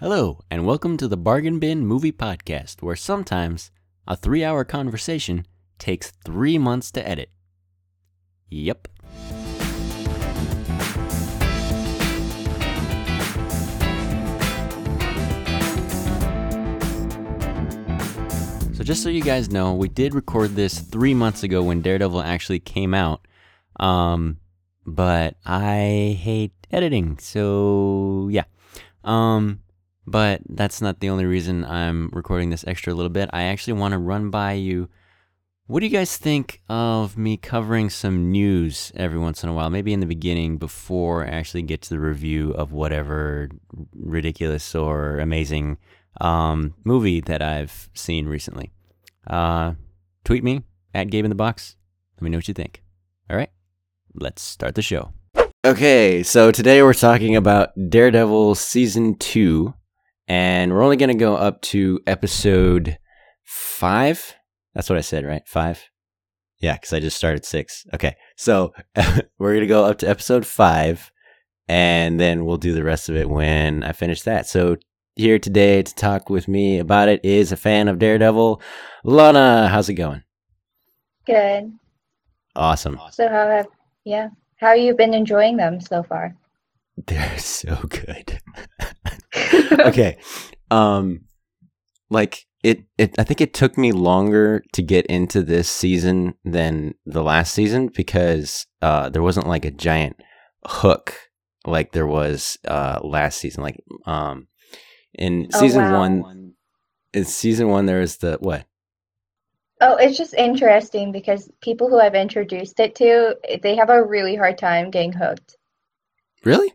Hello, and welcome to the Bargain Bin Movie Podcast, where sometimes a three hour conversation takes three months to edit. Yep. So, just so you guys know, we did record this three months ago when Daredevil actually came out. Um, but I hate editing, so yeah. Um, but that's not the only reason I'm recording this extra little bit. I actually want to run by you. What do you guys think of me covering some news every once in a while? Maybe in the beginning before I actually get to the review of whatever ridiculous or amazing um, movie that I've seen recently. Uh, tweet me at Gabe in the Box. Let me know what you think. All right, let's start the show. Okay, so today we're talking about Daredevil Season 2, and we're only going to go up to episode 5. That's what I said, right? 5? Yeah, because I just started 6. Okay, so we're going to go up to episode 5, and then we'll do the rest of it when I finish that. So here today to talk with me about it is a fan of Daredevil, Lana. How's it going? Good. Awesome. So how have yeah? How have you been enjoying them so far? They're so good. okay. Um like it it I think it took me longer to get into this season than the last season because uh there wasn't like a giant hook like there was uh last season like um in Oh, season wow. 1 in season 1 there is the what? Oh, it's just interesting because people who I've introduced it to, they have a really hard time getting hooked. Really?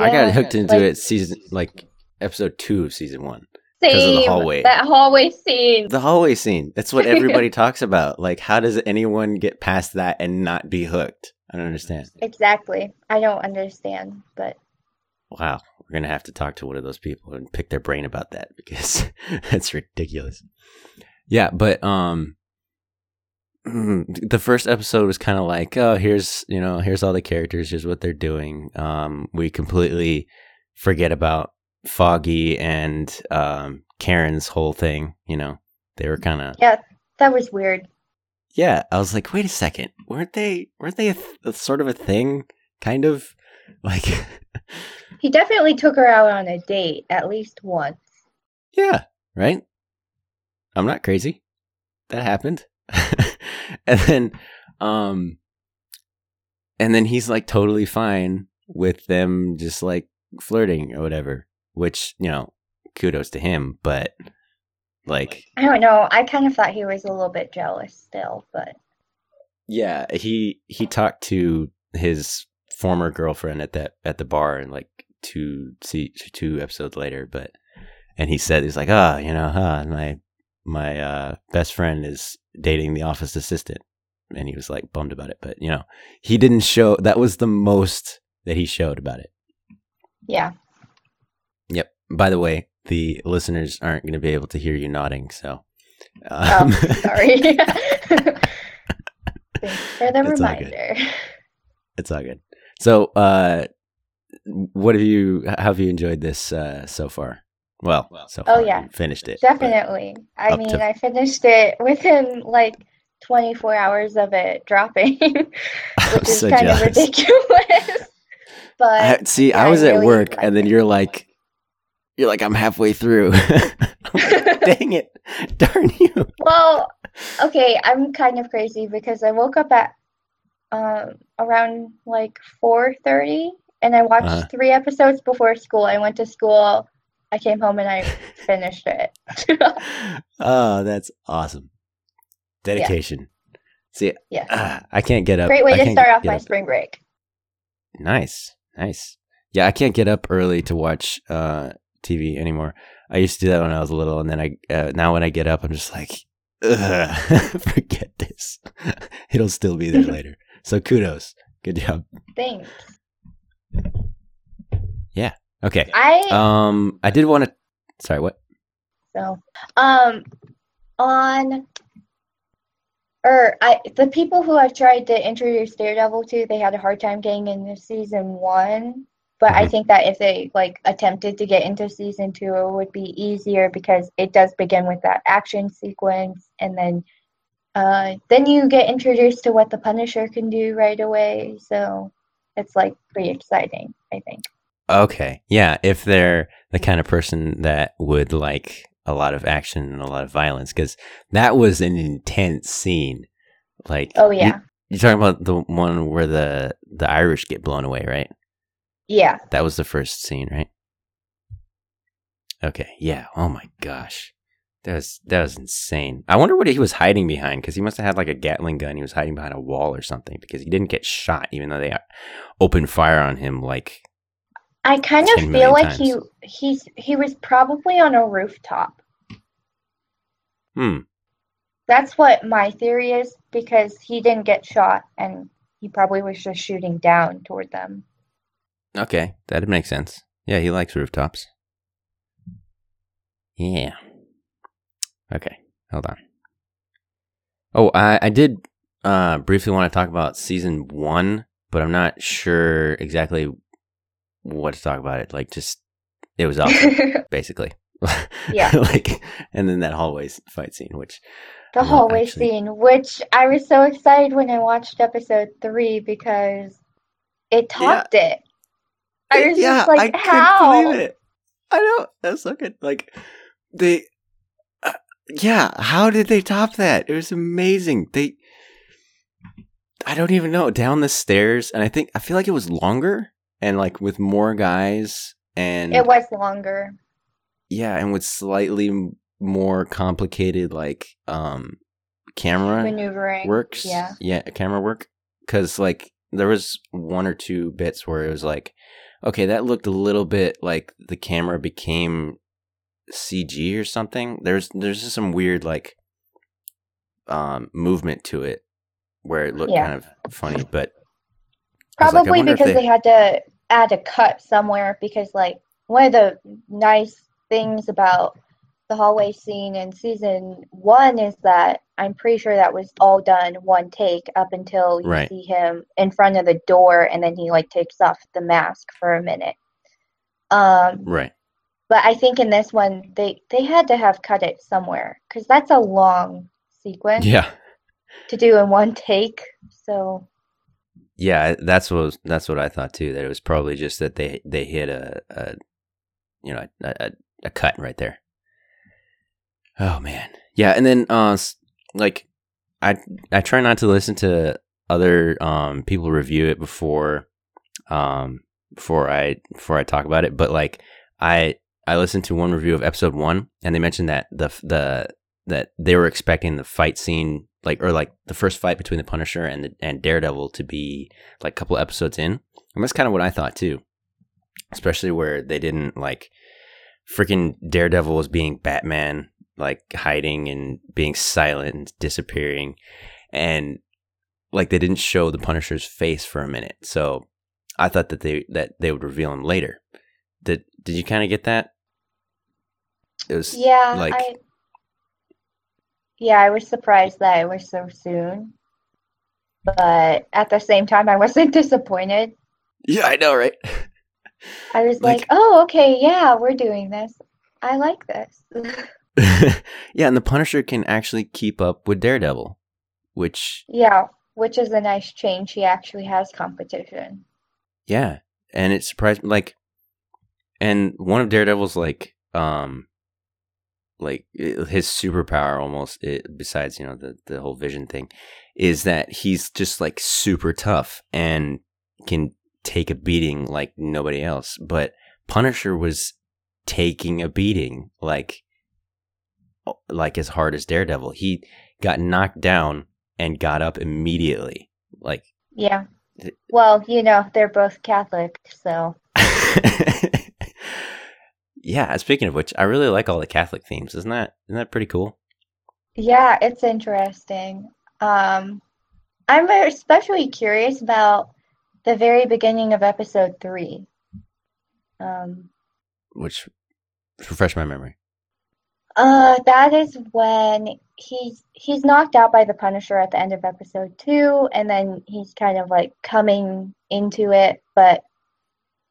I got hooked into like, it season like episode 2 of season 1. 'cause of the hallway. That hallway scene. The hallway scene. That's what everybody talks about. Like, how does anyone get past that and not be hooked? I don't understand. Exactly. I don't understand, but Wow. We're going to have to talk to one of those people and pick their brain about that because that's ridiculous. Yeah, but, um, the first episode was kind of like, oh, here's, you know, here's all the characters, here's what they're doing. Um, we completely forget about Foggy and, um, Karen's whole thing, you know, they were kind of, yeah, that was weird. yeah, I was like, wait a second, weren't they weren't they a, th- a sort of a thing, kind of like, He definitely took her out on a date at least once. yeah, right? I'm not crazy. That happened, and then, um, and then he's like totally fine with them just like flirting or whatever, which you know, kudos to him, but like I don't know. I kind of thought he was a little bit jealous still, but Yeah, he he talked to his former girlfriend at that at the bar and like two see two episodes later, but and he said he's like, ah, you know, huh, and my my uh, best friend is dating the office assistant, and he was like bummed about it, but you know, he didn't show. That was the most that he showed about it. yeah. Yep. By the way, the listeners aren't going to be able to hear you nodding, so. Oh, um, sorry. Thanks for the It's all reminder. It's all good. So, uh, what have you? How have you enjoyed this uh, so far? Well, so Oh, yeah. you finished it. Definitely. I mean, to- I finished it within like 24 hours of it dropping, I'm which is so kind jealous. of ridiculous. But I, see, yeah, I was I at really work, and then you're like, you're like, I'm halfway through. Like, Dang it! Darn you! well, okay, I'm kind of crazy because I woke up at um, around like 4:30 and I watched Uh-huh. three episodes before school. I went to school, I came home and I finished it. oh, that's awesome. Dedication. See, Yes. ah, I can't get up. Great way I to start off my up- spring break. Nice, nice. Yeah, I can't get up early to watch uh, TV anymore. I used to do that when I was little, and then I uh, now when I get up, I'm just like, forget this. It'll still be there later. So kudos, good job. Thanks. Okay. I Um, I did want to. Sorry, what? So, um, on or I the people who I've tried to introduce Daredevil to, they had a hard time getting into season one. But I Mhm. think that if they like attempted to get into season two, it would be easier because it does begin with that action sequence, and then uh, then you get introduced to what the Punisher can do right away. So it's like pretty exciting, I think. Okay. Yeah. If they're the kind of person that would like a lot of action and a lot of violence, because that was an intense scene. Like, Oh yeah, you're talking about the one where the the Irish get blown away, right? yeah. That was the first scene, right? Okay. Yeah. Oh my gosh. That was that was insane. I wonder what he was hiding behind because he must have had like a Gatling gun. He was hiding behind a wall or something because he didn't get shot, even though they uh, opened fire on him like I kind of feel like he times. he's he was probably on a rooftop. Hmm. That's what my theory is because he didn't get shot and he probably was just shooting down toward them. Okay, that makes sense. Yeah, he likes rooftops. Yeah. Okay, hold on. Oh, I, I did uh, briefly want to talk about season one, but I'm not sure exactly what to talk about it. Like, just it was awesome, basically. Yeah. like, and then that hallway fight scene, which The Well, hallway actually- scene, which I was so excited when I watched episode three because it topped it. I was just like, I how? it. I know that's so good. Like they, uh, yeah. How did they top that? It was amazing. They, I don't even know. Down the stairs, and I think I feel like it was longer and like with more guys and It was longer. yeah, and with slightly more complicated like um camera Maneuvering. works. Yeah. yeah, camera work. Because like there was one or two bits where it was like, okay, that looked a little bit like the camera became CG or something. There's there's just some weird like um movement to it where it looked Yeah. kind of funny, but Was like, Probably because they- they had to add a cut somewhere because like one of the nice things about the hallway scene in season one is that I'm pretty sure that was all done one take up until you Right. see him in front of the door and then he like takes off the mask for a minute. Um, right. but I think in this one they they had to have cut it somewhere because that's a long sequence Yeah. to do in one take. So Yeah, that's what was, that's what I thought too. That it was probably just that they they hit a, a you know a, a, a cut right there. Oh man, yeah, and then uh, like I I try not to listen to other um people review it before um before I before I talk about it, but like I I listened to one review of episode one, and they mentioned that the the that they were expecting the fight scene like or like the first fight between the Punisher and the and Daredevil to be like a couple episodes in, and that's kind of what I thought too, especially where they didn't like freaking Daredevil was being Batman, like hiding and being silent and disappearing, and like they didn't show the Punisher's face for a minute, so I thought that they that they would reveal him later. Did did you kind of get that? It was yeah, like I yeah, I was surprised that it was so soon. But at the same time I wasn't disappointed. yeah, I know, right? I was Like- like, "Oh, okay, yeah, we're doing this. I like this." yeah, and the Punisher can actually keep up with Daredevil, which Yeah, which is a nice change. He actually has competition. yeah, and it surprised me. Like, and one of Daredevil's like, um, like his superpower almost, it, besides you know the the whole vision thing, is that he's just like super tough and can take a beating like nobody else. But Punisher was taking a beating like like as hard as Daredevil. He got knocked down and got up immediately. Like Yeah. Well, you know, they're both Catholic, so yeah, speaking of which, I really like all the Catholic themes. Isn't that isn't that pretty cool? yeah, it's interesting. Um, I'm especially curious about the very beginning of episode three. Um, Which refresh my memory. uh, that is when he's he's knocked out by the Punisher at the end of episode two, and then he's kind of like coming into it, but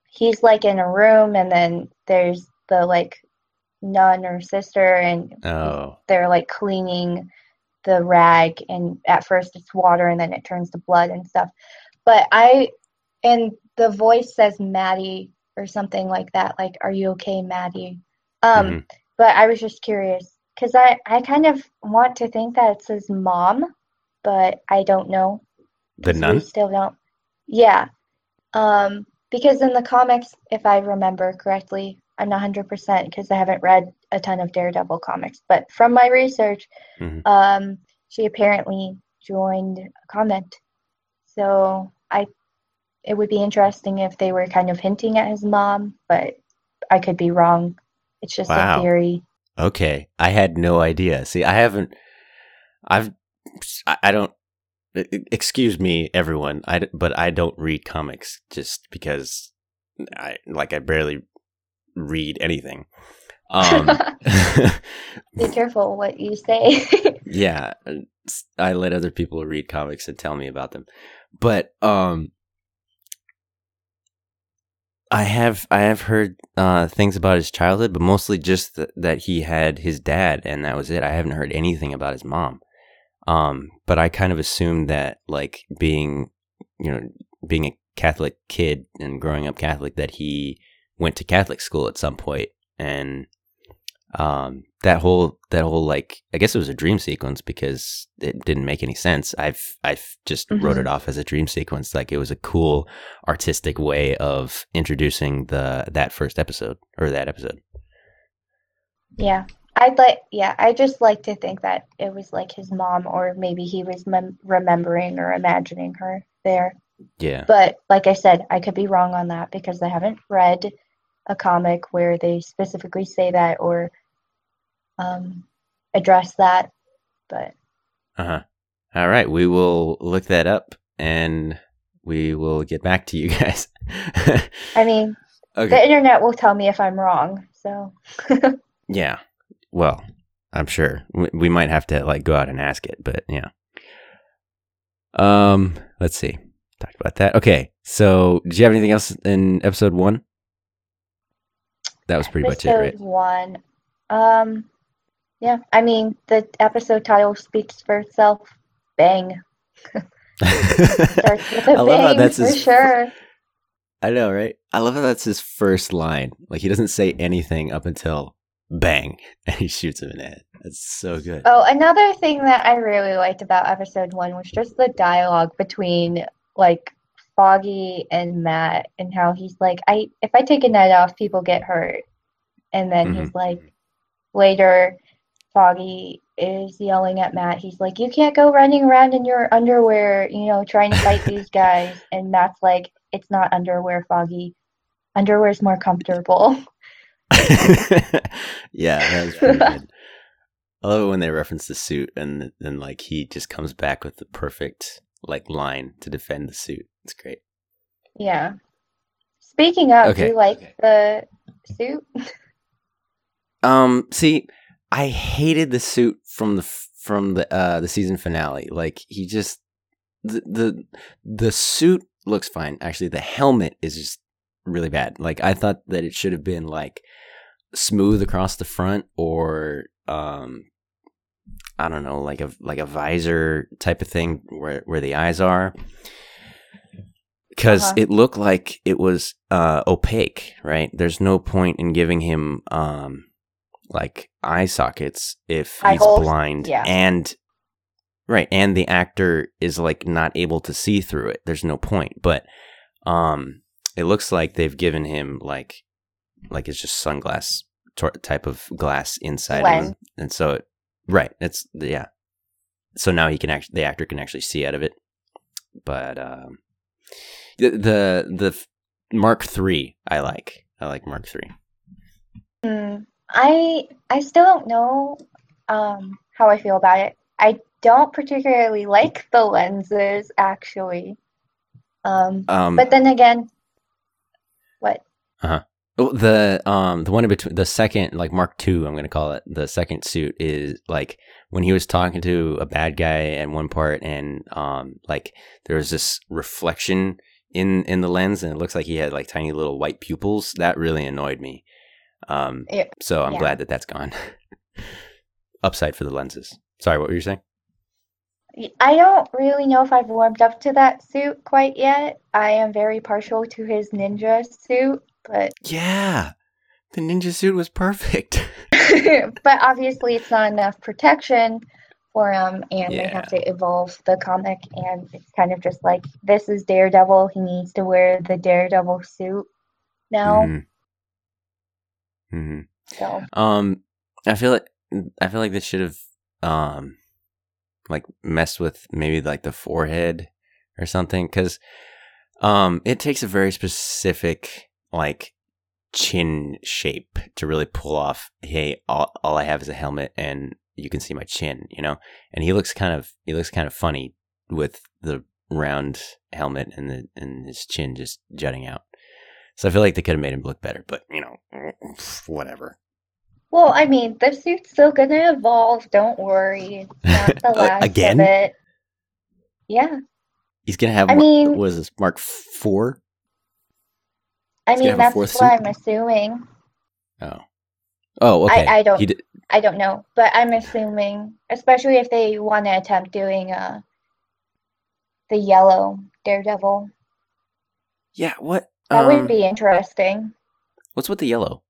he's like in a room, and then there's the like nun or sister, and Oh. they're like cleaning the rag, and at first it's water, and then it turns to blood and stuff. But I, and the voice says Maddie or something like that, like, "Are you okay, Maddie?" Um, Mhm. but I was just curious because I I kind of want to think that it says mom, but I don't know. the nun? still don't. Yeah. Um, because in the comics, if I remember correctly, I'm not 100% because I haven't read a ton of Daredevil comics, but from my research, Mhm. um, she apparently joined a convent. So I, it would be interesting if they were kind of hinting at his mom, but I could be wrong. It's just Wow. a theory. Okay. I had no idea. See, I haven't. I've. I don't. Excuse me, everyone. I but I don't read comics just because I like I barely read anything. Um, Be careful what you say. yeah, I let other people read comics and tell me about them. But um I have I have heard uh things about his childhood, but mostly just th- that he had his dad and that was it. I haven't heard anything about his mom. Um but I kind of assumed that like being you know being a Catholic kid and growing up Catholic that he went to Catholic school at some point and um that whole that whole like i guess it was a dream sequence because it didn't make any sense. I've i've just wrote Mhm. it off as a dream sequence. Like it was a cool artistic way of introducing the that first episode or that episode. Yeah, I'd like, yeah, I just like to think that it was like his mom, or maybe he was mem remembering or imagining her there. yeah. But like I said, I could be wrong on that because I haven't read a comic where they specifically say that or um, address that. But uh-huh all right we will look that up and we will get back to you guys I mean, okay the internet will tell me if I'm wrong. So Yeah. Well, I'm sure we, we might have to like go out and ask it, but yeah. Um, let's see. Talked about that. Okay. So, did you have anything else in episode one? That was pretty much it, episode right? one, um, yeah, I mean the episode title speaks for itself. Bang. Starts with a I love how that's for his. sure. I know, right? I love how that's his first line. Like he doesn't say anything up until bang, and he shoots him in the head. That's so good. Oh, another thing that I really liked about episode one was just the dialogue between like Foggy and Matt and how he's like, I if I take a night off, people get hurt. And then he's mm-hmm. like later Foggy is yelling at Matt. He's like, You can't go running around in your underwear, you know, trying to fight these guys. And Matt's like, It's not underwear, Foggy. Underwear's more comfortable. yeah, that was pretty good. I love it when they reference the suit and then like he just comes back with the perfect like line to defend the suit. It's great. Yeah. Speaking of, do you like the suit? Um, see, I hated the suit from the from the uh the season finale. Like he just the the the suit looks fine. Actually, the helmet is just really bad. Like I thought that it should have been like smooth across the front or um I don't know, like a like a visor type of thing where where the eyes are. Cuz Uh-huh. it looked like it was uh opaque, right? There's no point in giving him um like eye sockets if Eye he's holes, blind yeah. and right and the actor is like not able to see through it there's no point but um it looks like they've given him like like it's just sunglass tor- type of glass inside Lens. him and so it, right it's yeah so now he can actually the actor can actually see out of it but um the the the mark 3 i like i like mark 3 Hmm. I I still don't know um, how I feel about it. I don't particularly like the lenses, actually. Um, um but then again, what? Uh Oh, the um the one in between the second like Mark two I'm gonna call it the second suit is like when he was talking to a bad guy at one part and um like there was this reflection in in the lens, and it looks like he had like tiny little white pupils. That really annoyed me. Um, Yeah. so I'm Yeah. glad that that's gone. Upside for the lenses. Sorry, what were you saying? I don't really know if I've warmed up to that suit quite yet. I am very partial to his ninja suit, but Yeah, the ninja suit was perfect. but obviously it's not enough protection for him, and they have to evolve the comic, and it's kind of just like this is Daredevil. He needs to wear the Daredevil suit now. Mhm. Mhm. So Um, I feel like I feel like this should have um, like messed with maybe like the forehead or something because um, it takes a very specific like chin shape to really pull off. Hey, all, all I have is a helmet and you can see my chin, you know. And he looks kind of he looks kind of funny with the round helmet and the and his chin just jutting out. So I feel like they could have made him look better, but you know, whatever. Well, I mean, the suit's still gonna evolve. Don't worry. Not the last Again? of it. Yeah, He's gonna have. I Mar- mean- what is this Mark Four? I mean that's what suit? I'm assuming. Oh, oh, okay. I don't- did, I don't know, but I'm assuming, especially if they want to attempt doing uh the yellow Daredevil, yeah. What? that um, would be interesting. What's with the yellow?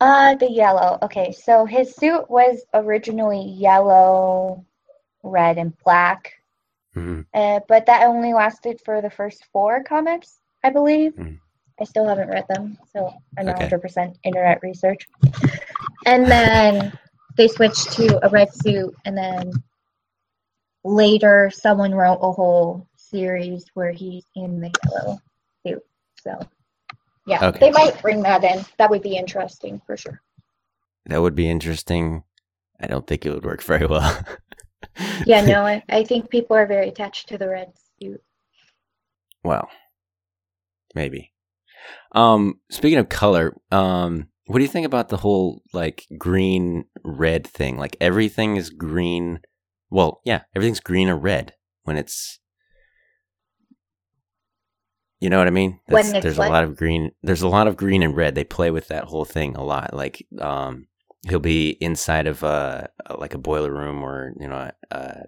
Uh, the yellow. Okay, so his suit was originally yellow, red, and black, Mhm. uh, but that only lasted for the first four comics, I believe. Mhm. I still haven't read them, so I'm not Okay. 100% internet research. And then they switched to a red suit, and then later someone wrote a whole series where he's in the yellow suit. So, yeah, Okay. they might bring that in. That would be interesting for sure. That would be interesting. I don't think it would work very well. Yeah, no, I, I think people are very attached to the red suit. well, maybe. Um, speaking of color, um, what do you think about the whole like green red thing? Like everything is green. Well, yeah, everything's green or red when it's. You know what I mean? That's- there's what? a lot of green. There's a lot of green and red. They play with that whole thing a lot. Like, um, he'll be inside of a like a boiler room or you know, uh,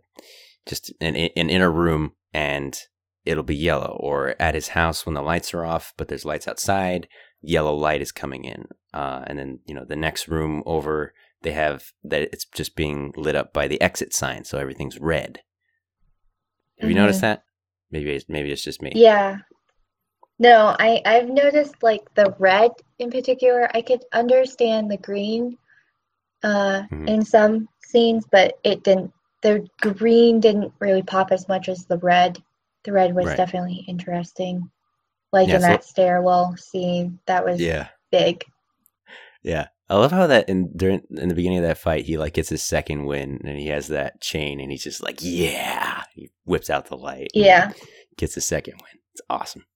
just an an inner room, and it'll be yellow. Or at his house when the lights are off, but there's lights outside, yellow light is coming in. Uh, and then you know the next room over, they have that it's just being lit up by the exit sign, so everything's red. Have you Mhm. noticed that? Maybe it's, maybe it's just me. Yeah. No, I I've noticed like the red in particular. I could understand the green uh Mhm. in some scenes, but it didn't the green didn't really pop as much as the red. The red was Right. definitely interesting. Like Yeah, in so- that stairwell scene, that was Yeah. big. Yeah, I love how that in during in the beginning of that fight, he like gets his second win, and he has that chain, and he's just like, "Yeah!" He whips out the light. Yeah. gets his second win. It's awesome.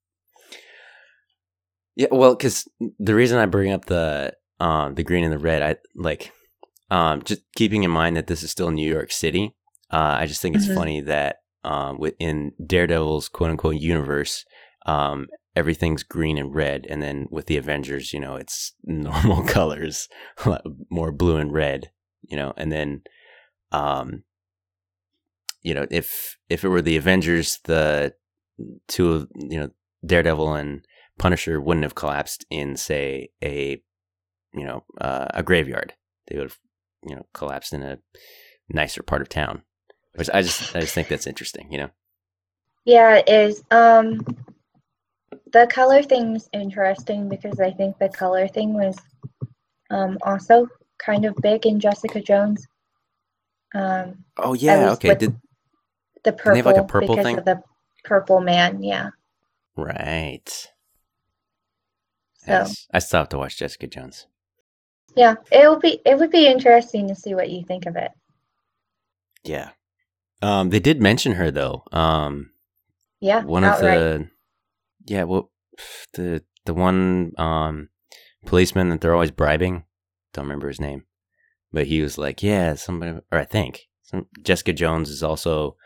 Yeah, well, because the reason I bring up the um the green and the red, I like um just keeping in mind that this is still New York City. Uh, I just think it's Mhm. funny that um within Daredevil's quote unquote universe, um everything's green and red, and then with the Avengers, you know, it's normal colors, more blue and red, you know, and then um you know if if it were the Avengers, the two of you know Daredevil and Punisher wouldn't have collapsed in say a you know uh, a graveyard. They would have you know collapsed in a nicer part of town. Which I just I just think that's interesting. You know. Yeah, it is. Um, the color thing's interesting because I think the color thing was um, also kind of big in Jessica Jones. Um, Oh yeah. Okay. Did the they purple have, like, a purple because thing? of the purple man, yeah. right. So Yes. I still have to watch Jessica Jones. yeah, it'll be it would be interesting to see what you think of it. Yeah. Um, they did mention her though. Um, Yeah, one of outright. the yeah well the the one um policeman that they're always bribing don't remember his name but he was like yeah somebody or i think some, jessica jones is also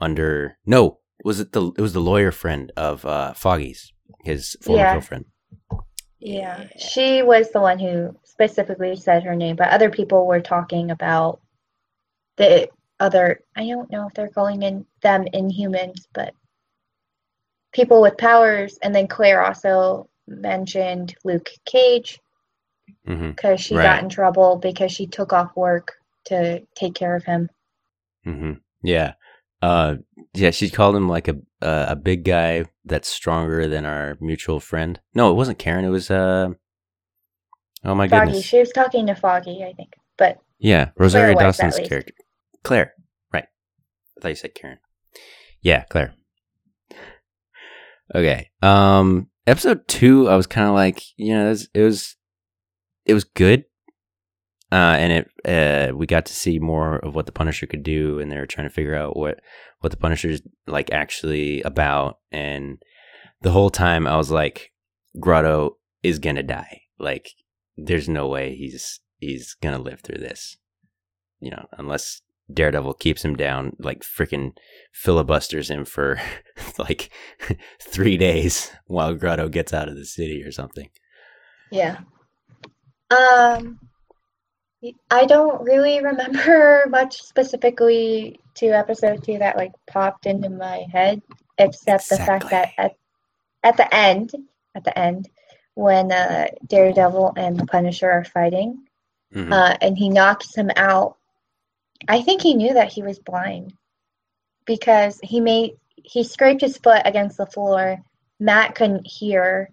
under no was it the it was the lawyer friend of uh, Foggy's, his former Yeah. girlfriend. Yeah, she was the one who specifically said her name, but other people were talking about the other. I don't know if they're calling in them Inhumans, but people with powers. And then Claire also mentioned Luke Cage because she Right. got in trouble because she took off work to take care of him. hmm Yeah. Uh, yeah. She called him like a uh, a big guy that's stronger than our mutual friend. No, it wasn't Karen. It was uh. Oh my Foggy. goodness. She was talking to Foggy, I think. But Yeah, Rosario Dawson's character. Claire. Right. I thought you said Karen. Yeah, Claire. Okay. Um episode 2 I was kind of like, you know, it was it was, it was good. Uh and it uh we got to see more of what the Punisher could do and they were trying to figure out what what the Punisher's like actually about and the whole time I was like Grotto is to die. Like there's no way he's he's gonna live through this. You know, unless Daredevil keeps him down, like freaking filibusters him for like three days while Grotto gets out of the city or something. Yeah. Um, I don't really remember much specifically to episode two that like popped into my head, except the fact that at at the end, at the end, when uh, Daredevil and the Punisher are fighting, Mhm. uh, and he knocks him out, I think he knew that he was blind because he made he scraped his foot against the floor. Matt couldn't hear,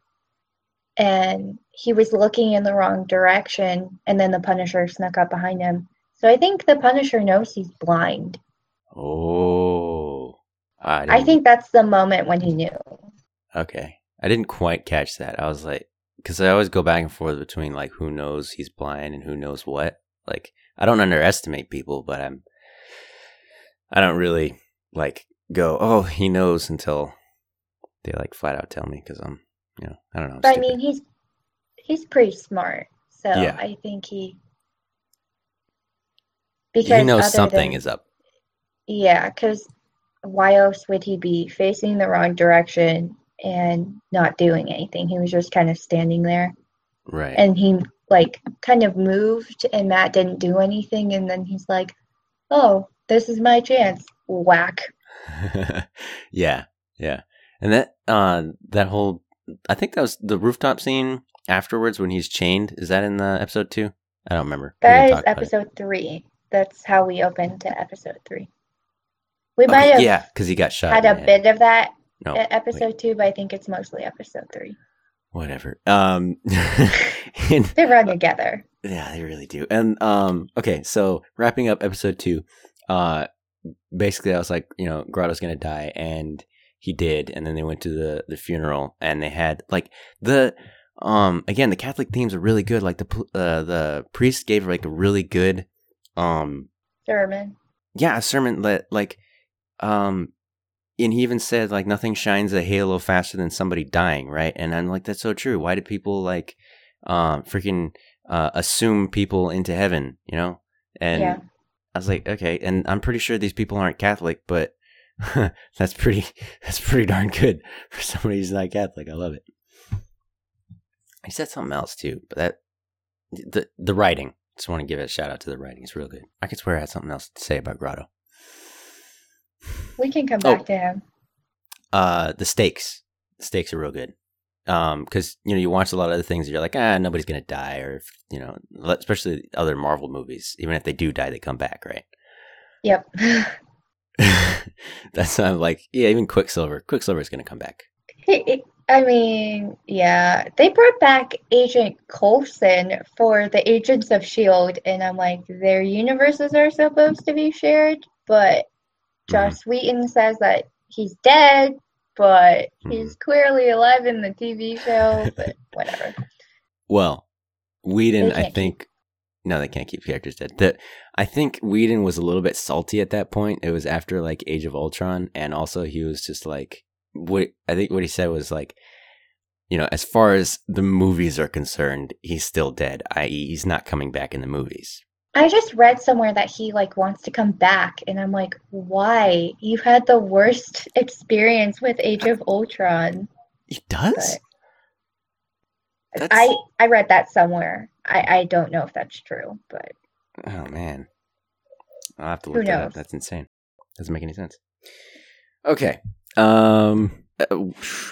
and he was looking in the wrong direction, and then the Punisher snuck up behind him. So I think the Punisher knows he's blind. oh, I, I think that's the moment when he knew. okay. I didn't quite catch that. I was like, because I always go back and forth between like who knows he's blind and who knows what. Like, I don't underestimate people, but I'm, I don't really like go, oh, he knows until they like flat out tell me because I'm, you know, I don't know. I'm But I mean, he's he's pretty smart, so Yeah. I think he because he knows something than- is up. Yeah, because why else would he be facing the wrong direction and not doing anything? He was just kind of standing there. Right. And he, like, kind of moved, and Matt didn't do anything. And then he's like, oh, this is my chance. Whack. yeah, yeah, and that uh that whole I think that was the rooftop scene afterwards when he's chained. Is that in the episode two? I don't remember. That is talk about it. episode three. That's how we opened to episode three. We might have yeah, because he got shot. had a head. bit of that No, episode two, but I think it's mostly episode three. Whatever. Um, and They run together. Yeah, they really do. And um okay, so wrapping up episode 2, uh basically I was like, you know, Grotto's going to die and he did and then they went to the the funeral and they had like the um again, the Catholic themes are really good. Like the uh, the priest gave like a really good um Sermon. yeah, a sermon that like um and he even said like nothing shines a halo faster than somebody dying, right? And I'm like that's so true. Why do people like um freaking uh assume people into heaven, you know? And Yeah. I was like, okay, and I'm pretty sure these people aren't Catholic, but that's pretty that's pretty darn good for somebody who's not Catholic. I love it. He said something else too, but that the the writing. Just want to give a shout out to the writing. It's real good. I could swear I had something else to say about Grotto. We can come Oh. back to him. Uh, the stakes. The stakes are real good. Um, because you know you watch a lot of other things, and you're like, ah, nobody's gonna die, or if, you know, especially other Marvel movies. Even if they do die, they come back, right? Yep. That's why I'm like, yeah, even Quicksilver. Quicksilver's gonna come back. I mean, yeah, they brought back Agent Coulson for the Agents of S.H.I.E.L.D., and I'm like, their universes are supposed to be shared, but Joss mm-hmm. Wheaton says that he's dead, but mm-hmm. he's clearly alive in the TV show, but whatever. Well, Whedon, I think. No, they can't keep characters dead. The, I think Whedon was a little bit salty at that point. It was after like Age of Ultron, and also he was just like, what I think what he said was like, you know, as far as the movies are concerned, he's still dead. I.e., he's not coming back in the movies. I just read somewhere that he like wants to come back, and I'm like, why? You had the worst experience with Age of Ultron. He does. I I read that somewhere. I I don't know if that's true, but oh man, I'll have to look Who that up. That's insane. Doesn't make any sense. Okay. Um, uh,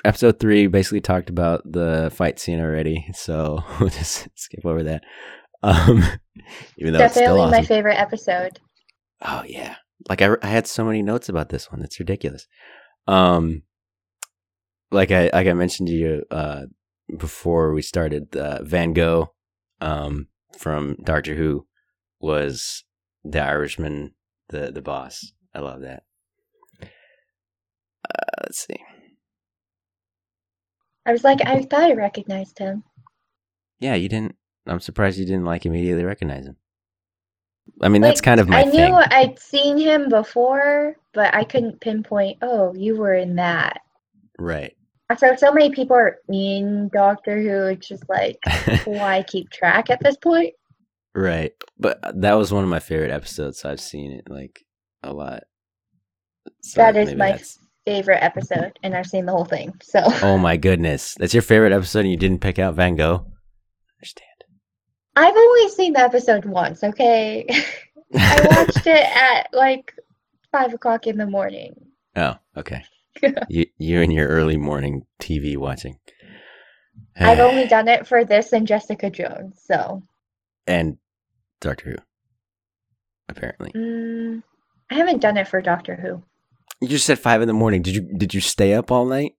episode three basically talked about the fight scene already, so we'll just skip over that. Um, even though it's definitely awesome. my favorite episode. Oh yeah, like I, I had so many notes about this one. It's ridiculous. Um, like I like I mentioned to you uh before we started, uh, Van Gogh, um, from Doctor Who, was the Irishman, the the boss. I love that. Uh, let's see. I was like, I thought I recognized him. Yeah, you didn't. I'm surprised you didn't like immediately recognize him. I mean, that's kind of my I knew thing. I'd seen him before, but I couldn't pinpoint. Oh, you were in that. Right. So so many people are in Doctor Who. It's just like, why keep track at this point? Right. But uh, that was one of my favorite episodes. So I've seen it like a lot. So That is my that's- favorite episode, and I've seen the whole thing. So Oh my goodness. That's your favorite episode and you didn't pick out Van Gogh? Understand. I've only seen the episode once. Okay, I watched it at like five o'clock in the morning. oh, okay. you you and your early morning TV watching. I've only done it for this and Jessica Jones. So and Doctor Who. Apparently. mm, I haven't done it for Doctor Who. You just said five in the morning. Did you did you stay up all night?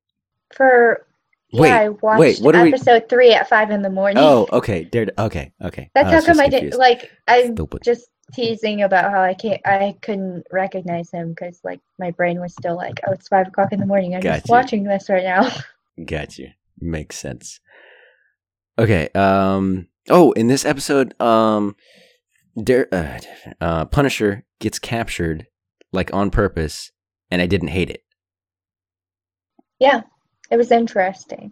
For yeah, Wait, I watched wait, what are we- episode three at five in the morning. Oh, okay. Okay, okay. That's how come I didn't like. I'm Stupid. just teasing about how I can't. I couldn't recognize him because like my brain was still like, oh, it's five o'clock in the morning. I'm just Gotcha. watching this right now. Got you. Makes sense. Okay. Um. Oh, in this episode, um, Dare, uh, uh, Punisher gets captured like on purpose, and I didn't hate it. yeah, it was interesting.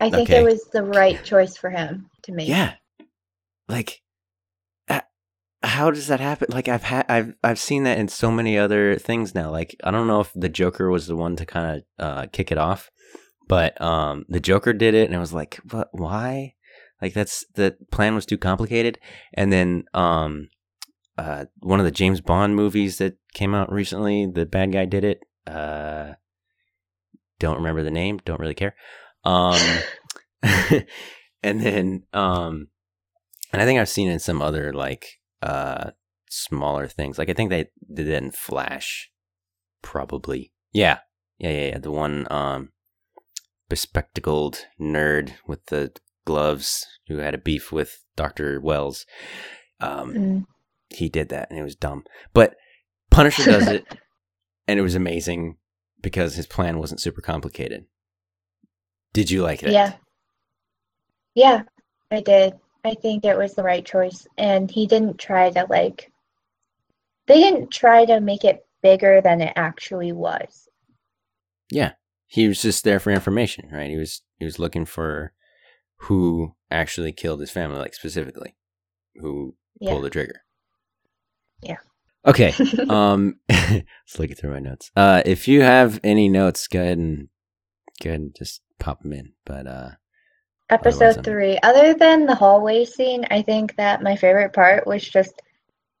I think Okay. it was the right choice for him to make. Yeah. Like, uh, how does that happen? Like, I've had, I've, I've seen that in so many other things now. Like, I don't know if the Joker was the one to kind of uh, kick it off, but um, the Joker did it, and it was like, but why? Like, that's the plan was too complicated. And then, um, uh, one of the James Bond movies that came out recently, the bad guy did it. Uh, don't remember the name. Don't really care. Um, and then, um, and I think I've seen it in some other like uh smaller things. Like I think they did it in Flash, probably. Yeah, yeah, yeah, yeah. The one um bespectacled nerd with the gloves who had a beef with Doctor Wells. Um, Mm. he did that and it was dumb. But Punisher does it, and it was amazing because his plan wasn't super complicated. Did you like it? Yeah. Yeah, I did. I think it was the right choice. And he didn't try to, like, they didn't try to make it bigger than it actually was. Yeah. He was just there for information, right? He was he was looking for who actually killed his family, like specifically who Yeah. pulled the trigger. Yeah. Okay. um let's look through my notes. Uh if you have any notes, go ahead and go ahead and just pop them in. But uh Episode three. Other than the hallway scene, I think that my favorite part was just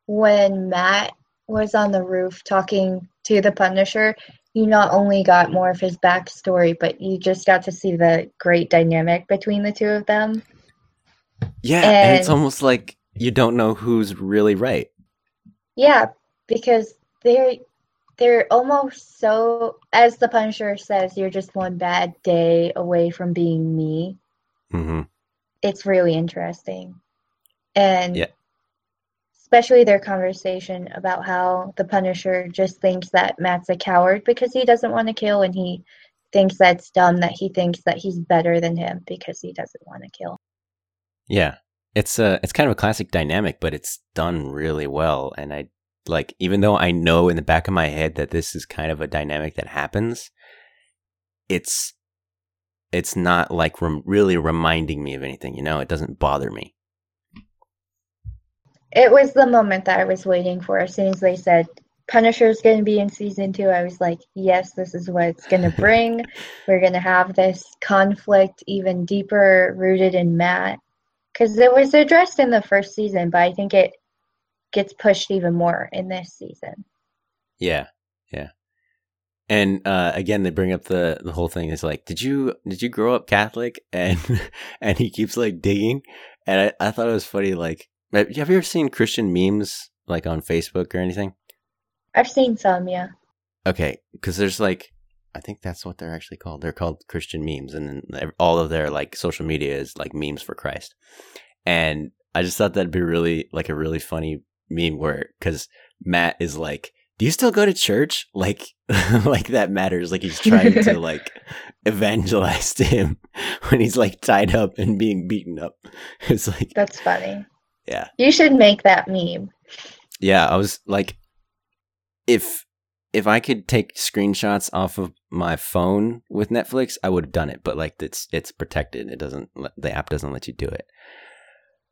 when Matt was on the roof talking to the Punisher. You not only got more of his backstory, but you just got to see the great dynamic between the two of them. yeah, and it's almost like you don't know who's really right. Yeah, because they're they're almost so as the Punisher says, you're just one bad day away from being me. Mhm. It's really interesting. And Yeah. especially their conversation about how the Punisher just thinks that Matt's a coward because he doesn't want to kill and he thinks that's dumb that he thinks that he's better than him because he doesn't want to kill. Yeah. It's a it's kind of a classic dynamic, but it's done really well and I like even though I know in the back of my head that this is kind of a dynamic that happens, it's it's not like rem- really reminding me of anything, you know? It doesn't bother me. It was the moment that I was waiting for. As soon as they said Punisher's going to be in season two, I was like, yes, this is what it's going to bring. We're going to have this conflict even deeper rooted in Matt. Because it was addressed in the first season, but I think it gets pushed even more in this season. Yeah, yeah. And uh, again, they bring up the the whole thing is like, did you did you grow up Catholic? And and he keeps like digging, and I, I thought it was funny. Like, have you ever seen Christian memes like on Facebook or anything? I've seen some, yeah. Okay, because there's like, I think that's what they're actually called. They're called Christian memes, and then all of their like social media is like memes for Christ. And I just thought that'd be really like a really funny meme where because Matt is like, "Do you still go to church?" Like, like that matters. Like he's trying to like evangelize to him when he's like tied up and being beaten up. It's like that's funny. Yeah, you should make that meme. Yeah, I was like, if if I could take screenshots off of my phone with Netflix, I would have done it. But like it's it's protected. It doesn't the app doesn't let you do it.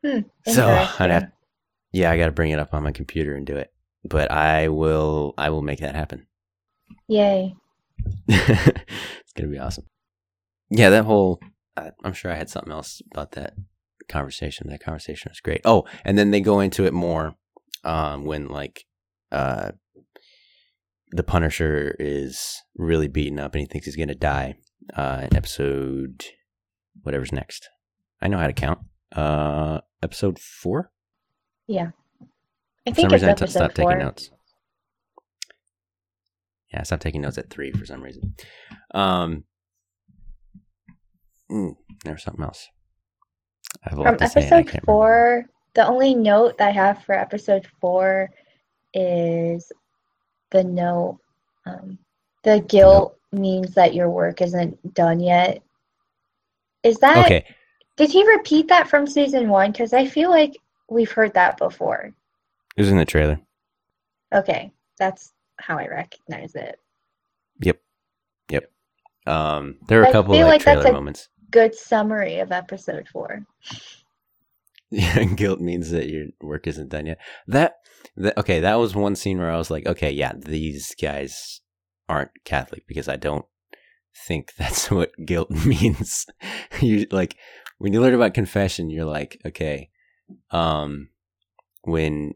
Hmm, so I'd have, yeah, I got to bring it up on my computer and do it. But I will I will make that happen. Yay! it's gonna be awesome. Yeah, that whole I'm sure I had something else about that conversation. That conversation was great. Oh, and then they go into it more um, when like uh, the Punisher is really beaten up and he thinks he's gonna die. Uh, in episode whatever's next. I know how to count. Uh, episode four. Yeah, I for think some reason I t- stopped four. taking notes. Yeah, I stopped taking notes at three for some reason. Um, mm, there's something else. From episode four, the only note I have for episode four is the note. Um, the guilt nope. means that your work isn't done yet. Is that okay? Did he repeat that from season one? Because I feel like we've heard that before. It was in the trailer. Okay, that's how I recognize it. Yep, yep. Um, there are a couple of like, trailer that's a moments. Good summary of episode four. Yeah, guilt means that your work isn't done yet. That, that okay, that was one scene where I was like, okay, yeah, these guys aren't Catholic because I don't think that's what guilt means. you like when you learn about confession, you're like, okay, um, when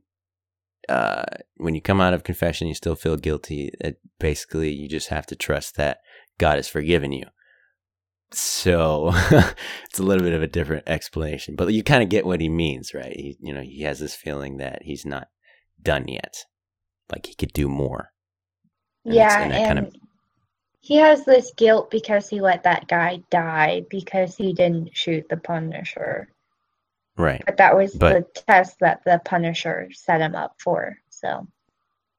uh, when you come out of confession, you still feel guilty. It, basically, you just have to trust that God has forgiven you. So it's a little bit of a different explanation, but you kind of get what he means, right? He, you know, he has this feeling that he's not done yet, like he could do more. And yeah, and, kind of... he has this guilt because he let that guy die because he didn't shoot the Punisher. Right. But that was but, the test that the Punisher set him up for. So.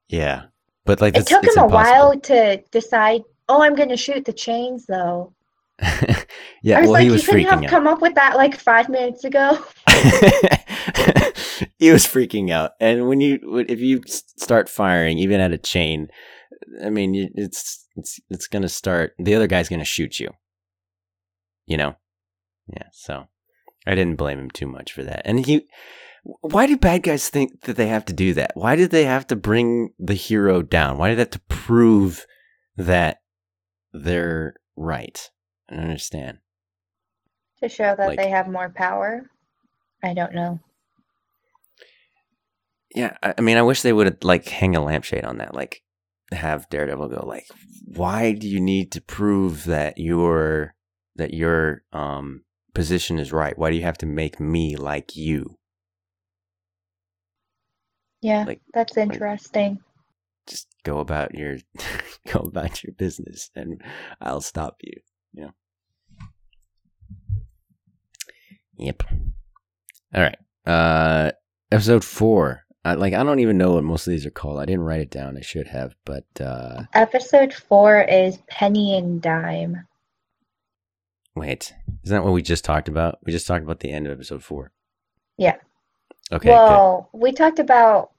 Yeah, but like it took him a while to decide. Oh, I'm going to shoot the chains, though. yeah, well, like, he was you freaking have out. come up with that like five minutes ago. he was freaking out, and when you if you start firing, even at a chain, I mean, it's it's it's gonna start. The other guy's gonna shoot you. You know, yeah. So I didn't blame him too much for that. And he, why do bad guys think that they have to do that? Why did they have to bring the hero down? Why did they have to prove that they're right? I don't understand. To show that like, they have more power? I don't know. Yeah, I, I mean, I wish they would like hang a lampshade on that. Like, have Daredevil go like, why do you need to prove that your that your um position is right? Why do you have to make me like you? Yeah, like, that's interesting. Like, just go about your go about your business and I'll stop you, you know. Yep. All right. Uh episode 4. I, like I don't even know what most of these are called. I didn't write it down. I should have, but uh Episode 4 is Penny and Dime. Wait, isn't that what we just talked about? We just talked about the end of episode four. Yeah. Okay. Well, good. we talked about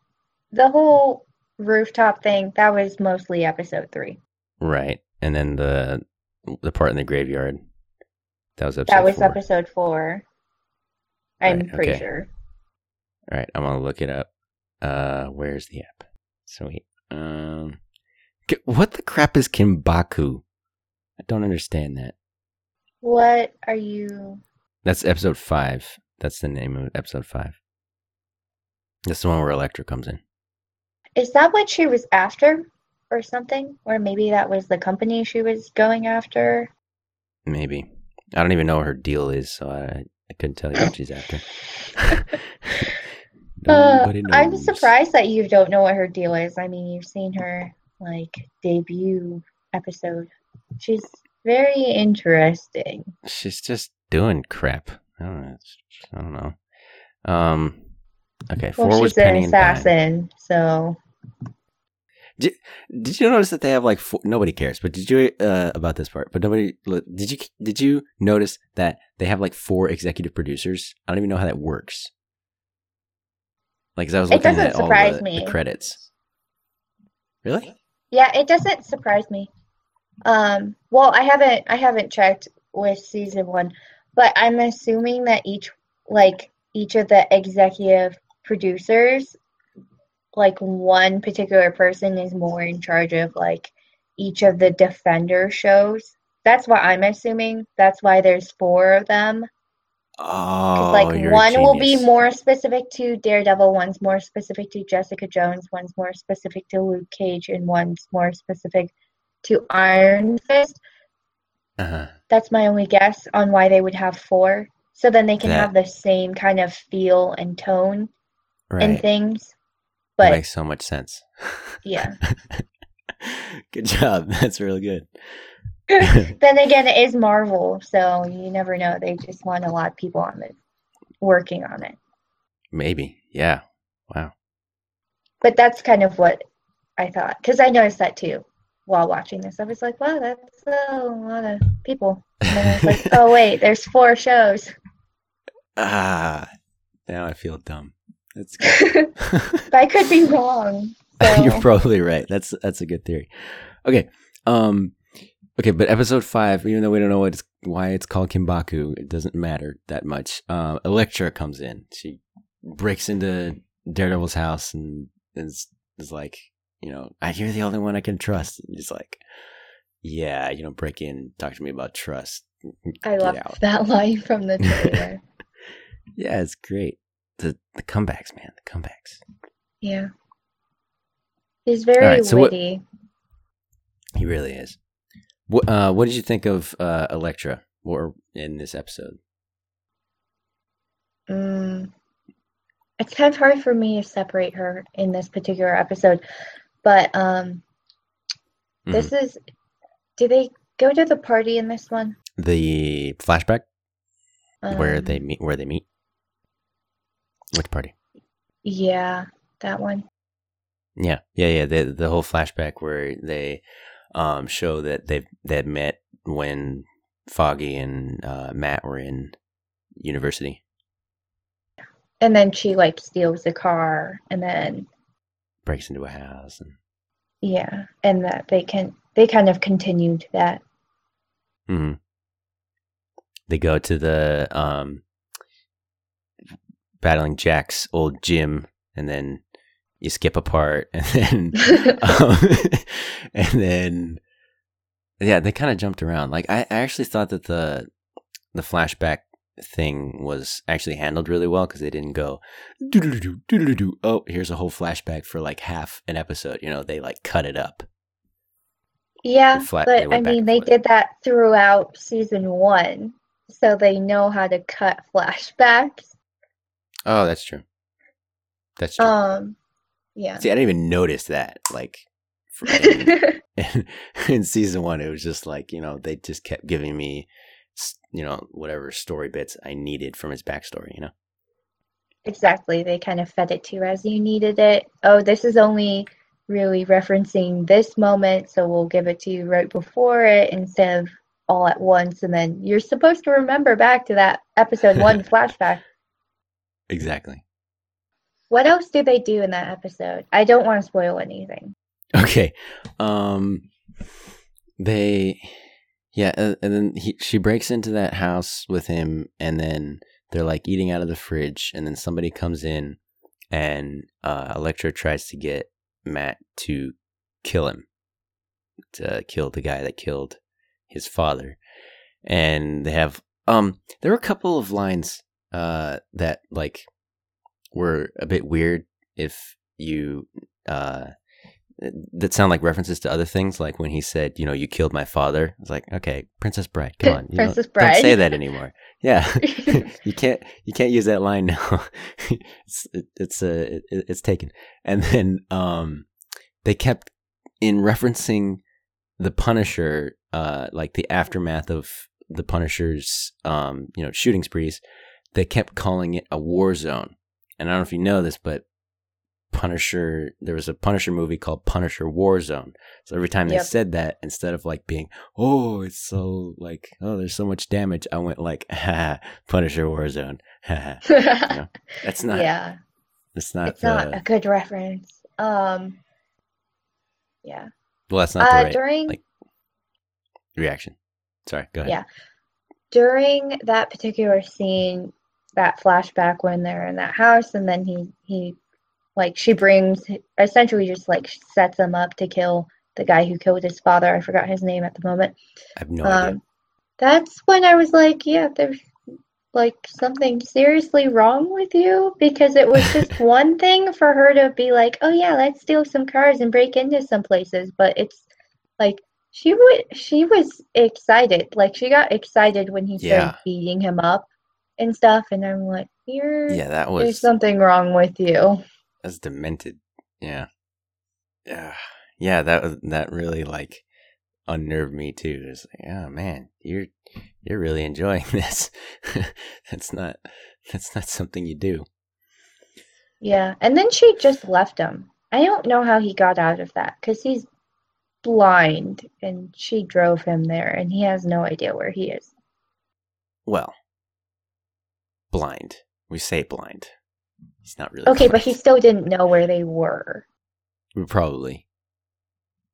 the whole rooftop thing. That was mostly episode three. Right, and then the the part in the graveyard. That was episode. That was four. episode four. I'm right, pretty okay. sure. All right, I'm gonna look it up. Uh, where's the app? Sweet. Um, what the crap is Kinbaku? I don't understand that. What are you? That's episode five. That's the name of episode five. That's the one where Elektra comes in. Is that what she was after, or something? Or maybe that was the company she was going after. Maybe. I don't even know what her deal is, so I, I couldn't tell you what she's after. Uh, I'm surprised that you don't know what her deal is. I mean, you've seen her like debut episode. She's very interesting. She's just doing crap. I don't know. I don't know. Um. Okay, Well, four was she's an Penny assassin, so Did you notice that they have like four, nobody cares? But did you uh, about this part? But nobody did you did you notice that they have like four executive producers? I don't even know how that works. Like, 'cause I was It looking doesn't at all surprise the, me. the credits. Really? yeah, it doesn't surprise me. Um, well, I haven't I haven't checked with season one, but I'm assuming that each like each of the executive producers, like one particular person is more in charge of like each of the Defender shows. That's what I'm assuming. That's why there's four of them. Oh, like one will be more specific to Daredevil, one's more specific to Jessica Jones, one's more specific to Luke Cage, and one's more specific to Iron Fist. Uh-huh. That's my only guess on why they would have four. So then they can That- have the same kind of feel and tone and Right. Things. That makes so much sense. yeah. good job. That's really good. then again, it is Marvel, so you never know. They just want a lot of people on it working on it. Maybe. Yeah. Wow. But that's kind of what I thought because I noticed that too while watching this. I was like, wow, that's a lot of people. And then I was like, oh wait, there's four shows. Ah. Now I feel dumb. That's good. I could be wrong. So. You're probably right. That's that's a good theory. Okay. Um okay, but episode 5, even though we don't know what it's, why it's called Kinbaku, it doesn't matter that much. Uh, Elektra comes in. She breaks into Daredevil's house and is is like, you know, "I you're the only one I can trust." And he's like, "Yeah, you don't break in, talk to me about trust." I love that line from the trailer. Yeah, it's great. The the comebacks, man, the comebacks. yeah. He's very Alright, so what- witty. He really is. What uh, what did you think of uh, Elektra or in this episode? Mm. It's kind of hard for me to separate her in this particular episode, but um, this Mm-hmm. is. Do they go to the party in this one? The flashback where Um, they meet, where they meet. Which party? Yeah, that one. Yeah, yeah, yeah. The the whole flashback where they um show that they they met when Foggy and uh, Matt were in university. And then she like steals the car, and then Breaks into a house and yeah, and that they can they kind of continued that. hmm They go to the um, battling Jack's old gym, and then you skip a part, and then um, and then yeah, they kind of jumped around. Like I, I actually thought that the the flashback thing was actually handled really well because they didn't go oh here's a whole flashback for like half an episode you know they like cut it up Yeah, flat- but I mean they did that throughout season one, so they know how to cut flashbacks. Oh that's true that's true Um, yeah. See, I didn't even notice that. Like, in, in season one, it was just like you know they just kept giving me, you know, whatever story bits I needed from his backstory. You know, Exactly. They kind of fed it to you as you needed it. Oh, this is only really referencing this moment, so we'll give it to you right before it instead of all at once. And then you're supposed to remember back to that episode one flashback. Exactly. What else do they do in that episode? I don't want to spoil anything. Okay, um, they, yeah, uh, and then he she breaks into that house with him, and then they're like eating out of the fridge, and then somebody comes in, and uh, Elektra tries to get Matt to kill him, to kill the guy that killed his father, and they have um. There were a couple of lines uh that like were a bit weird if you uh that sound like references to other things like when he said you know you killed my father. It's like okay princess bride come on you Princess don't, Bride. don't say that anymore. Yeah you can't you can't use that line now. It's it, it's uh, it, it's taken. And then um they kept in referencing the punisher uh like the aftermath of the punisher's um you know shooting sprees they kept calling it a war zone and i don't know if you know this but punisher there was a punisher movie called punisher war zone so every time they Yep. said that instead of like being oh it's so like oh there's so much damage i went like ha punisher war zone ha that's not yeah, it's not it's not a good reference. Um, yeah. well that's not the Uh, right during like- reaction sorry go ahead Yeah. during that particular scene, that flashback when they're in that house, and then he he like she brings essentially just like sets him up to kill the guy who killed his father. I forgot his name at the moment. i have no idea Um, that's when I was like, yeah, there's like something seriously wrong with you because it was just one thing for her to be like, oh yeah, let's steal some cars and break into some places, but it's like she would she was excited. Like she got excited when he started Yeah. beating him up and stuff, and I'm like, you're yeah that there's was something wrong with you. that's demented yeah yeah yeah that was that really like unnerved me too it's like oh man you're you're really enjoying this that's not that's not something you do Yeah, and then she just left him. I don't know how he got out of that because he's blind and she drove him there and he has no idea where he is. well blind. We say blind. He's not really Okay, but he still didn't know where they were. probably.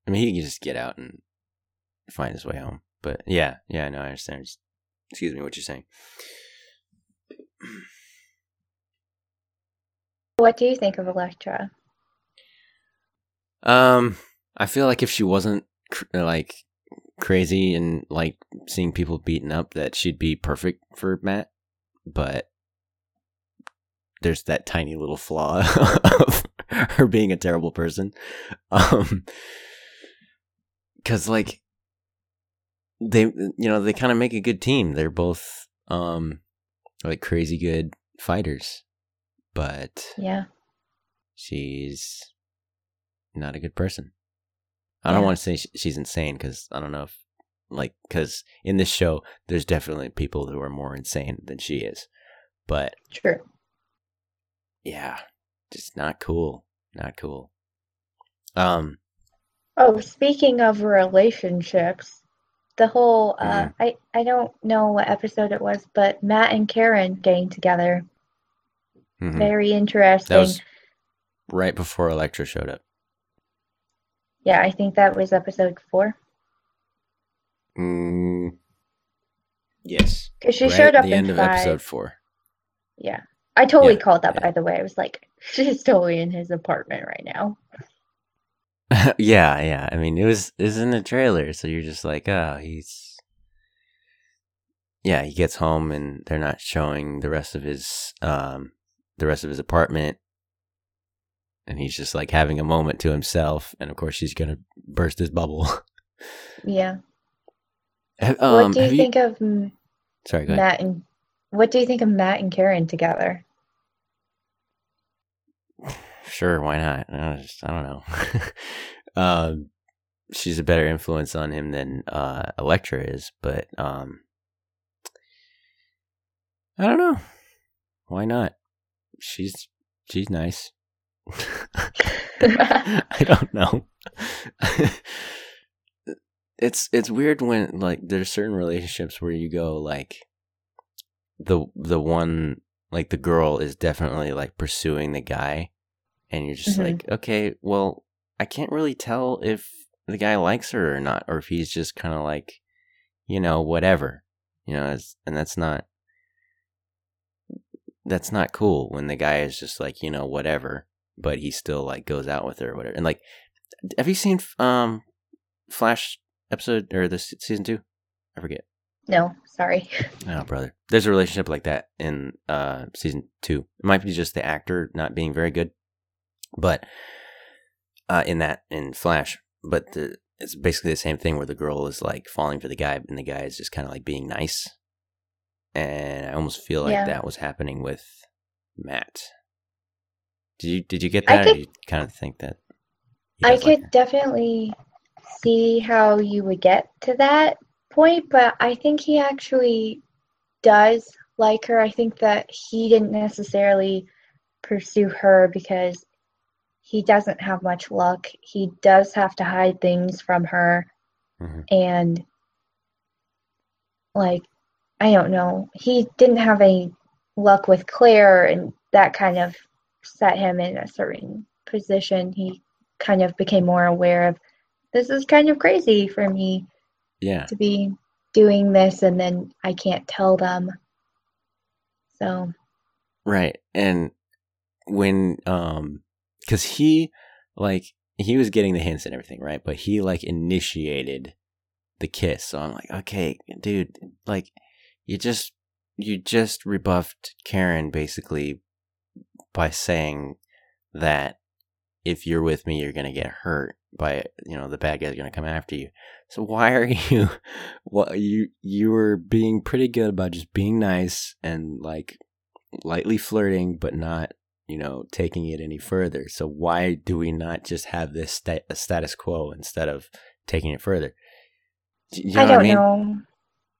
I mean he could just get out and find his way home. But yeah yeah no i understand. Just- excuse me what you're saying. What do you think of Elektra? Um, I feel like if she wasn't cr- like crazy and like seeing people beaten up, that she'd be perfect for Matt. But there's that tiny little flaw of her being a terrible person. Um, because like they, you know, they kind of make a good team. They're both um like crazy good fighters, but Yeah. she's not a good person. I don't want to say she's insane because I don't know if, like, because in this show, there's definitely people who are more insane than she is. But True. Yeah, just not cool. Not cool. Um, Oh, speaking of relationships, the whole uh Mhm. I I don't know what episode it was, but Matt and Karen getting together. mhm. Very interesting. that was right before Elektra showed up. Yeah, I think that was episode four. Mm, yes. Because she right showed up at the end of episode four. Yeah. I totally Yeah, called that, yeah. by the way. I was like, she's totally in his apartment right now. yeah, yeah. I mean, it was was in the trailer, so you're just like, oh, he's. Yeah, he gets home and they're not showing the rest of his um the rest of his apartment, and he's just like having a moment to himself, and of course she's gonna burst his bubble. Yeah. um, what do you have think of Sorry. Matt and what do you think of Matt and Karen together? Sure, why not? I, just, I don't know. um, she's a better influence on him than uh, Elektra is, but um, I don't know. Why not? She's she's nice. I don't know. it's it's weird when like there's certain relationships where you go like the the one like the girl is definitely like pursuing the guy and you're just Mhm. like okay well I can't really tell if the guy likes her or not or if he's just kind of like you know whatever you know and that's not that's not cool when the guy is just like, you know, whatever, but he still like goes out with her or whatever. And like have you seen um Flash episode or this season 2? I forget. No, sorry. Oh, brother. There's a relationship like that in uh season 2. It might be just the actor not being very good. But uh in that in Flash, but the it's basically the same thing where the girl is like falling for the guy and the guy is just kind of like being nice and i almost feel like Yeah. that was happening with matt did you did you get that I or could- do you kind of think that I does like could definitely see how you would get to that point, but I think he actually does like her. I think that he didn't necessarily pursue her because he doesn't have much luck. He does have to hide things from her, Mhm. and like, I don't know, he didn't have any luck with Claire, and that kind of set him in a certain position. He kind of became more aware of this is kind of crazy for me yeah. to be doing this and then I can't tell them. So, right. And when um because he like he was getting the hints and everything right? But he like initiated the kiss so i'm like okay dude like you just you just rebuffed karen basically by saying that if you're with me you're gonna get hurt by you know the bad guy's gonna come after you. So why are you what you you were being pretty good about just being nice and like lightly flirting but not you know taking it any further. So why do we not just have this sta- status quo instead of taking it further? You know I don't i mean? know.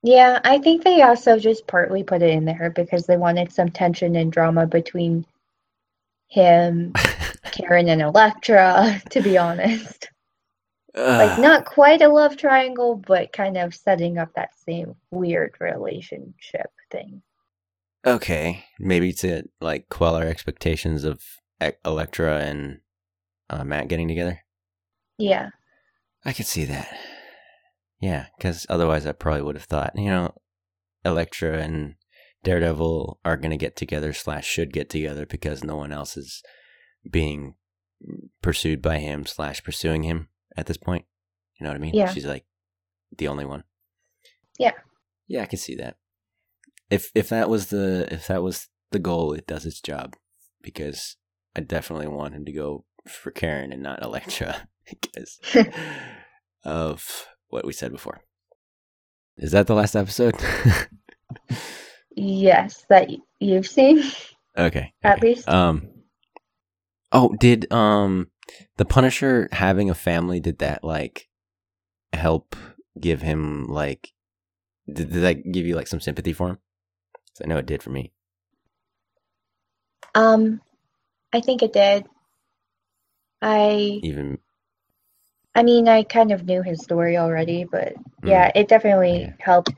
Yeah, I think they also just partly put it in there because they wanted some tension and drama between him, Karen, and Elektra, to be honest. Like, not quite a love triangle, but kind of setting up that same weird relationship thing. okay maybe to like quell our expectations of E- elektra and uh, matt getting together Yeah. I could see that. Yeah, because otherwise I probably would have thought, you know, Elektra and Daredevil are going to get together slash should get together because no one else is being pursued by him slash pursuing him at this point. You know what I mean? Yeah. She's like the only one. Yeah. Yeah, I can see that. If if that was the if that was the goal, it does its job because I definitely want him to go for Karen and not Elektra because of what we said before. Is that the last episode? Yes, that you've seen. okay. At okay. least. Um Oh, did um the Punisher having a family did that like help give him like did, did that give you like some sympathy for him? I know it did for me. Um, I think it did. I Even I mean, I kind of knew his story already, but yeah, it definitely Yeah. helped.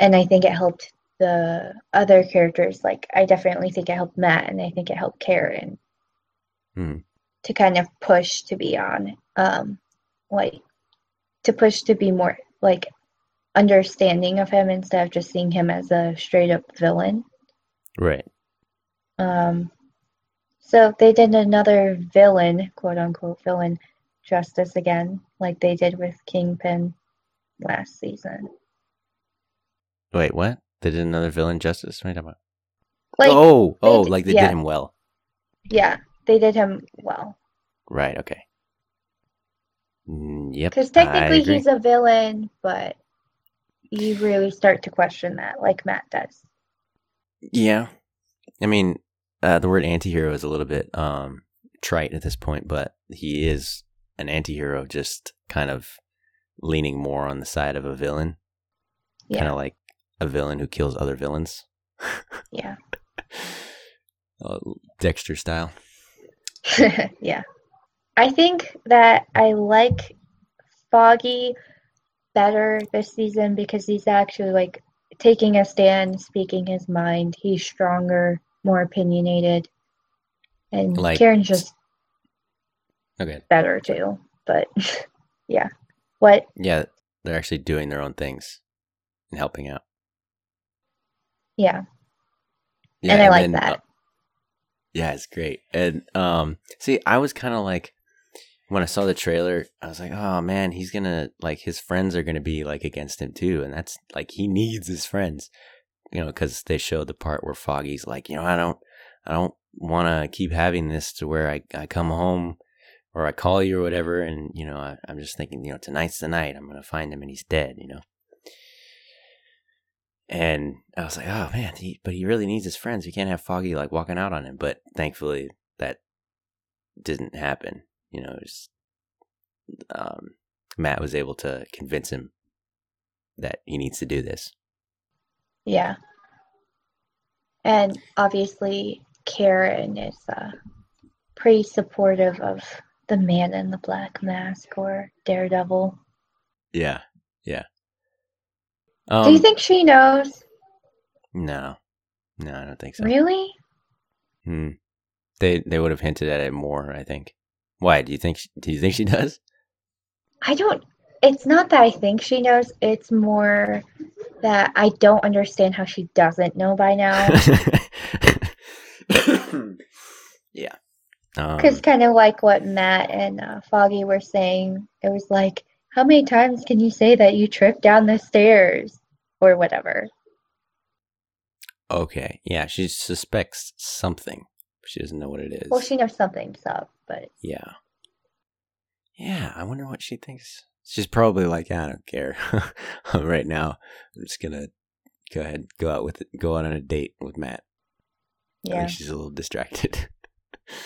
And I think it helped the other characters. Like, I definitely think it helped Matt, and I think it helped Karen Mhm. to kind of push to be on, um, like, to push to be more, like, understanding of him instead of just seeing him as a straight up villain. right. Um, so they did another villain, quote unquote villain, justice again, like they did with Kingpin last season. Wait, what? They did another villain justice? What are you talking about? Like, oh, oh, d- like they yeah. did him well. yeah, they did him well. Right, okay. Mm, Yep. Because I technically agree. he's a villain, but you really start to question that, like Matt does. Yeah. I mean, uh, the word antihero is a little bit um, trite at this point, but he is an antihero, just kind of leaning more on the side of a villain. Yeah. Kind of like a villain who kills other villains. yeah, Uh, Dexter style. yeah. I think that I like Foggy better this season because he's actually like taking a stand, speaking his mind. He's stronger, more opinionated, and Like- Karen's just Okay. better too. But yeah, what? Yeah, they're actually doing their own things and helping out. Yeah, and I like then, that. uh, yeah, it's great. And um, see, I was kind of like when I saw the trailer, I was like, oh man, he's gonna like his friends are gonna be like against him too, and that's like he needs his friends, you know, because they showed the part where Foggy's like, you know, I don't, I don't want to keep having this to where I I come home or I call you or whatever, and you know, I, I'm just thinking, you know, tonight's the night I'm gonna find him and he's dead, you know. And I was like, oh man, he, but he really needs his friends. We can't have Foggy like walking out on him. But thankfully, that didn't happen. You know, it was, um, Matt was able to convince him that he needs to do this. Yeah. And obviously, Karen is uh, pretty supportive of the man in the black mask or Daredevil. Yeah, yeah. Do you Um, think she knows? no, no, I don't think so. Really? Hmm. They they would have hinted at it more. I think. Why do you think? She, do you think she does? I don't. It's not that I think she knows, it's more that I don't understand how she doesn't know by now. yeah. Um, Because, kind of like what Matt and uh, Foggy were saying, it was like, how many times can you say that you tripped down the stairs or whatever? okay. Yeah, she suspects something. She doesn't know what it is. Well, she knows something's up, but Yeah. Yeah, I wonder what she thinks. She's probably like, I don't care. right now, I'm just gonna go ahead, go out with it, go out on a date with Matt. I yeah. think she's a little distracted.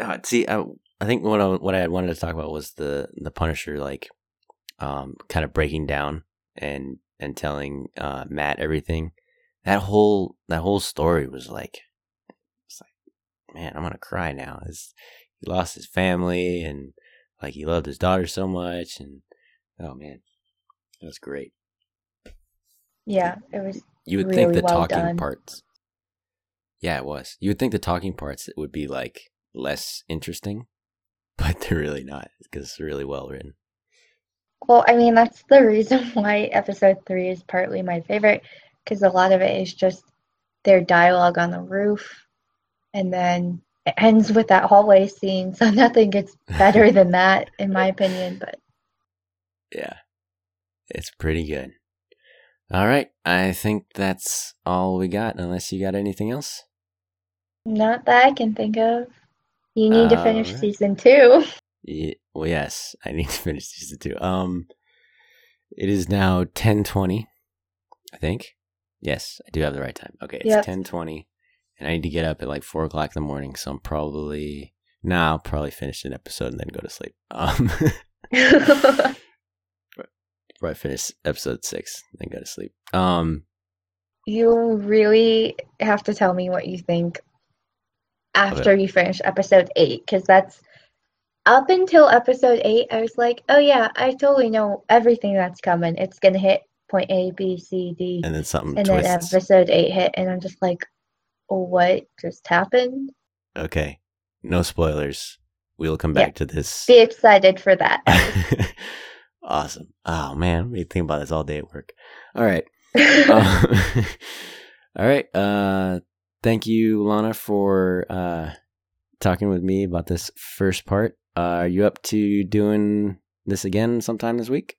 uh, see, I, I think what I, what I wanted to talk about was the the Punisher, like, um, kind of breaking down and and telling uh, Matt everything. That whole that whole story was like, it's like, man, I'm gonna cry now. His, he lost his family and like he loved his daughter so much, and oh man, that was great. Yeah, it was. You would really think the well talking done. parts. Yeah, it was. You would think the talking parts would be like less interesting, but they're really not because it's really well written. Well, I mean, that's the reason why episode three is partly my favorite, because a lot of it is just their dialogue on the roof, and then it ends with that hallway scene, so nothing gets better than that, in my opinion. But Yeah, it's pretty good. All right, I think that's all we got. Unless you got anything else. not that I can think of. You need to finish season two. Yeah, well, yes, I need to finish season two. Um, it is now ten twenty. I think. Yes, I do have the right time. Okay, it's Yep. ten twenty, and I need to get up at like four o'clock in the morning. So I'm probably nah. I'll probably finish an episode and then go to sleep. Um, before I finish episode six, then go to sleep. Um, You really have to tell me what you think after you finish episode eight, because that's up until episode eight, I was like, oh yeah, I totally know everything that's coming. It's gonna hit point A, B, C, D, and then something and then episode eight hit, and I'm just like, what just happened? Okay, no spoilers. We'll come Yeah. back to this. Be excited for that. awesome. Oh man, we think about this all day at work. All right. Uh, all right. Uh, thank you, Lana, for uh, talking with me about this first part. Uh, are you up to doing this again sometime this week?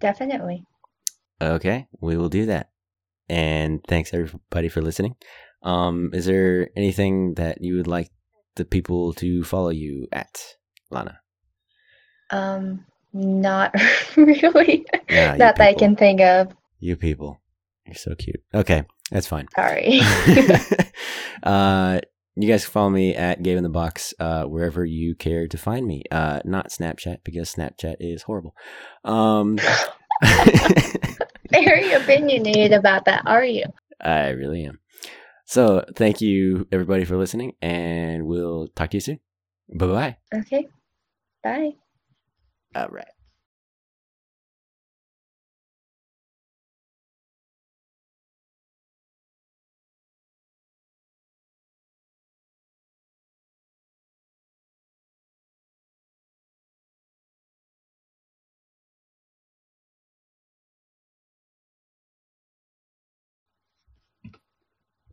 Definitely. Okay, we will do that. And thanks everybody for listening. Um, is there anything that you would like the people to follow you at, Lana? Um, not really. Yeah, not that I can think of. You people, you're so cute. Okay, that's fine. Sorry. uh, you guys can follow me at Gabe in the Box uh, wherever you care to find me. Uh, not Snapchat because Snapchat is horrible. Um, Very opinionated about that, are you? I really am. So thank you everybody for listening, and we'll talk to you soon. Bye bye. Okay. Bye. All right.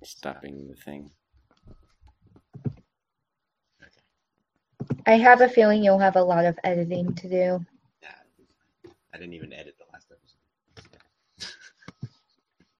Stopping the thing. I have a feeling you'll have a lot of editing to do. I didn't even edit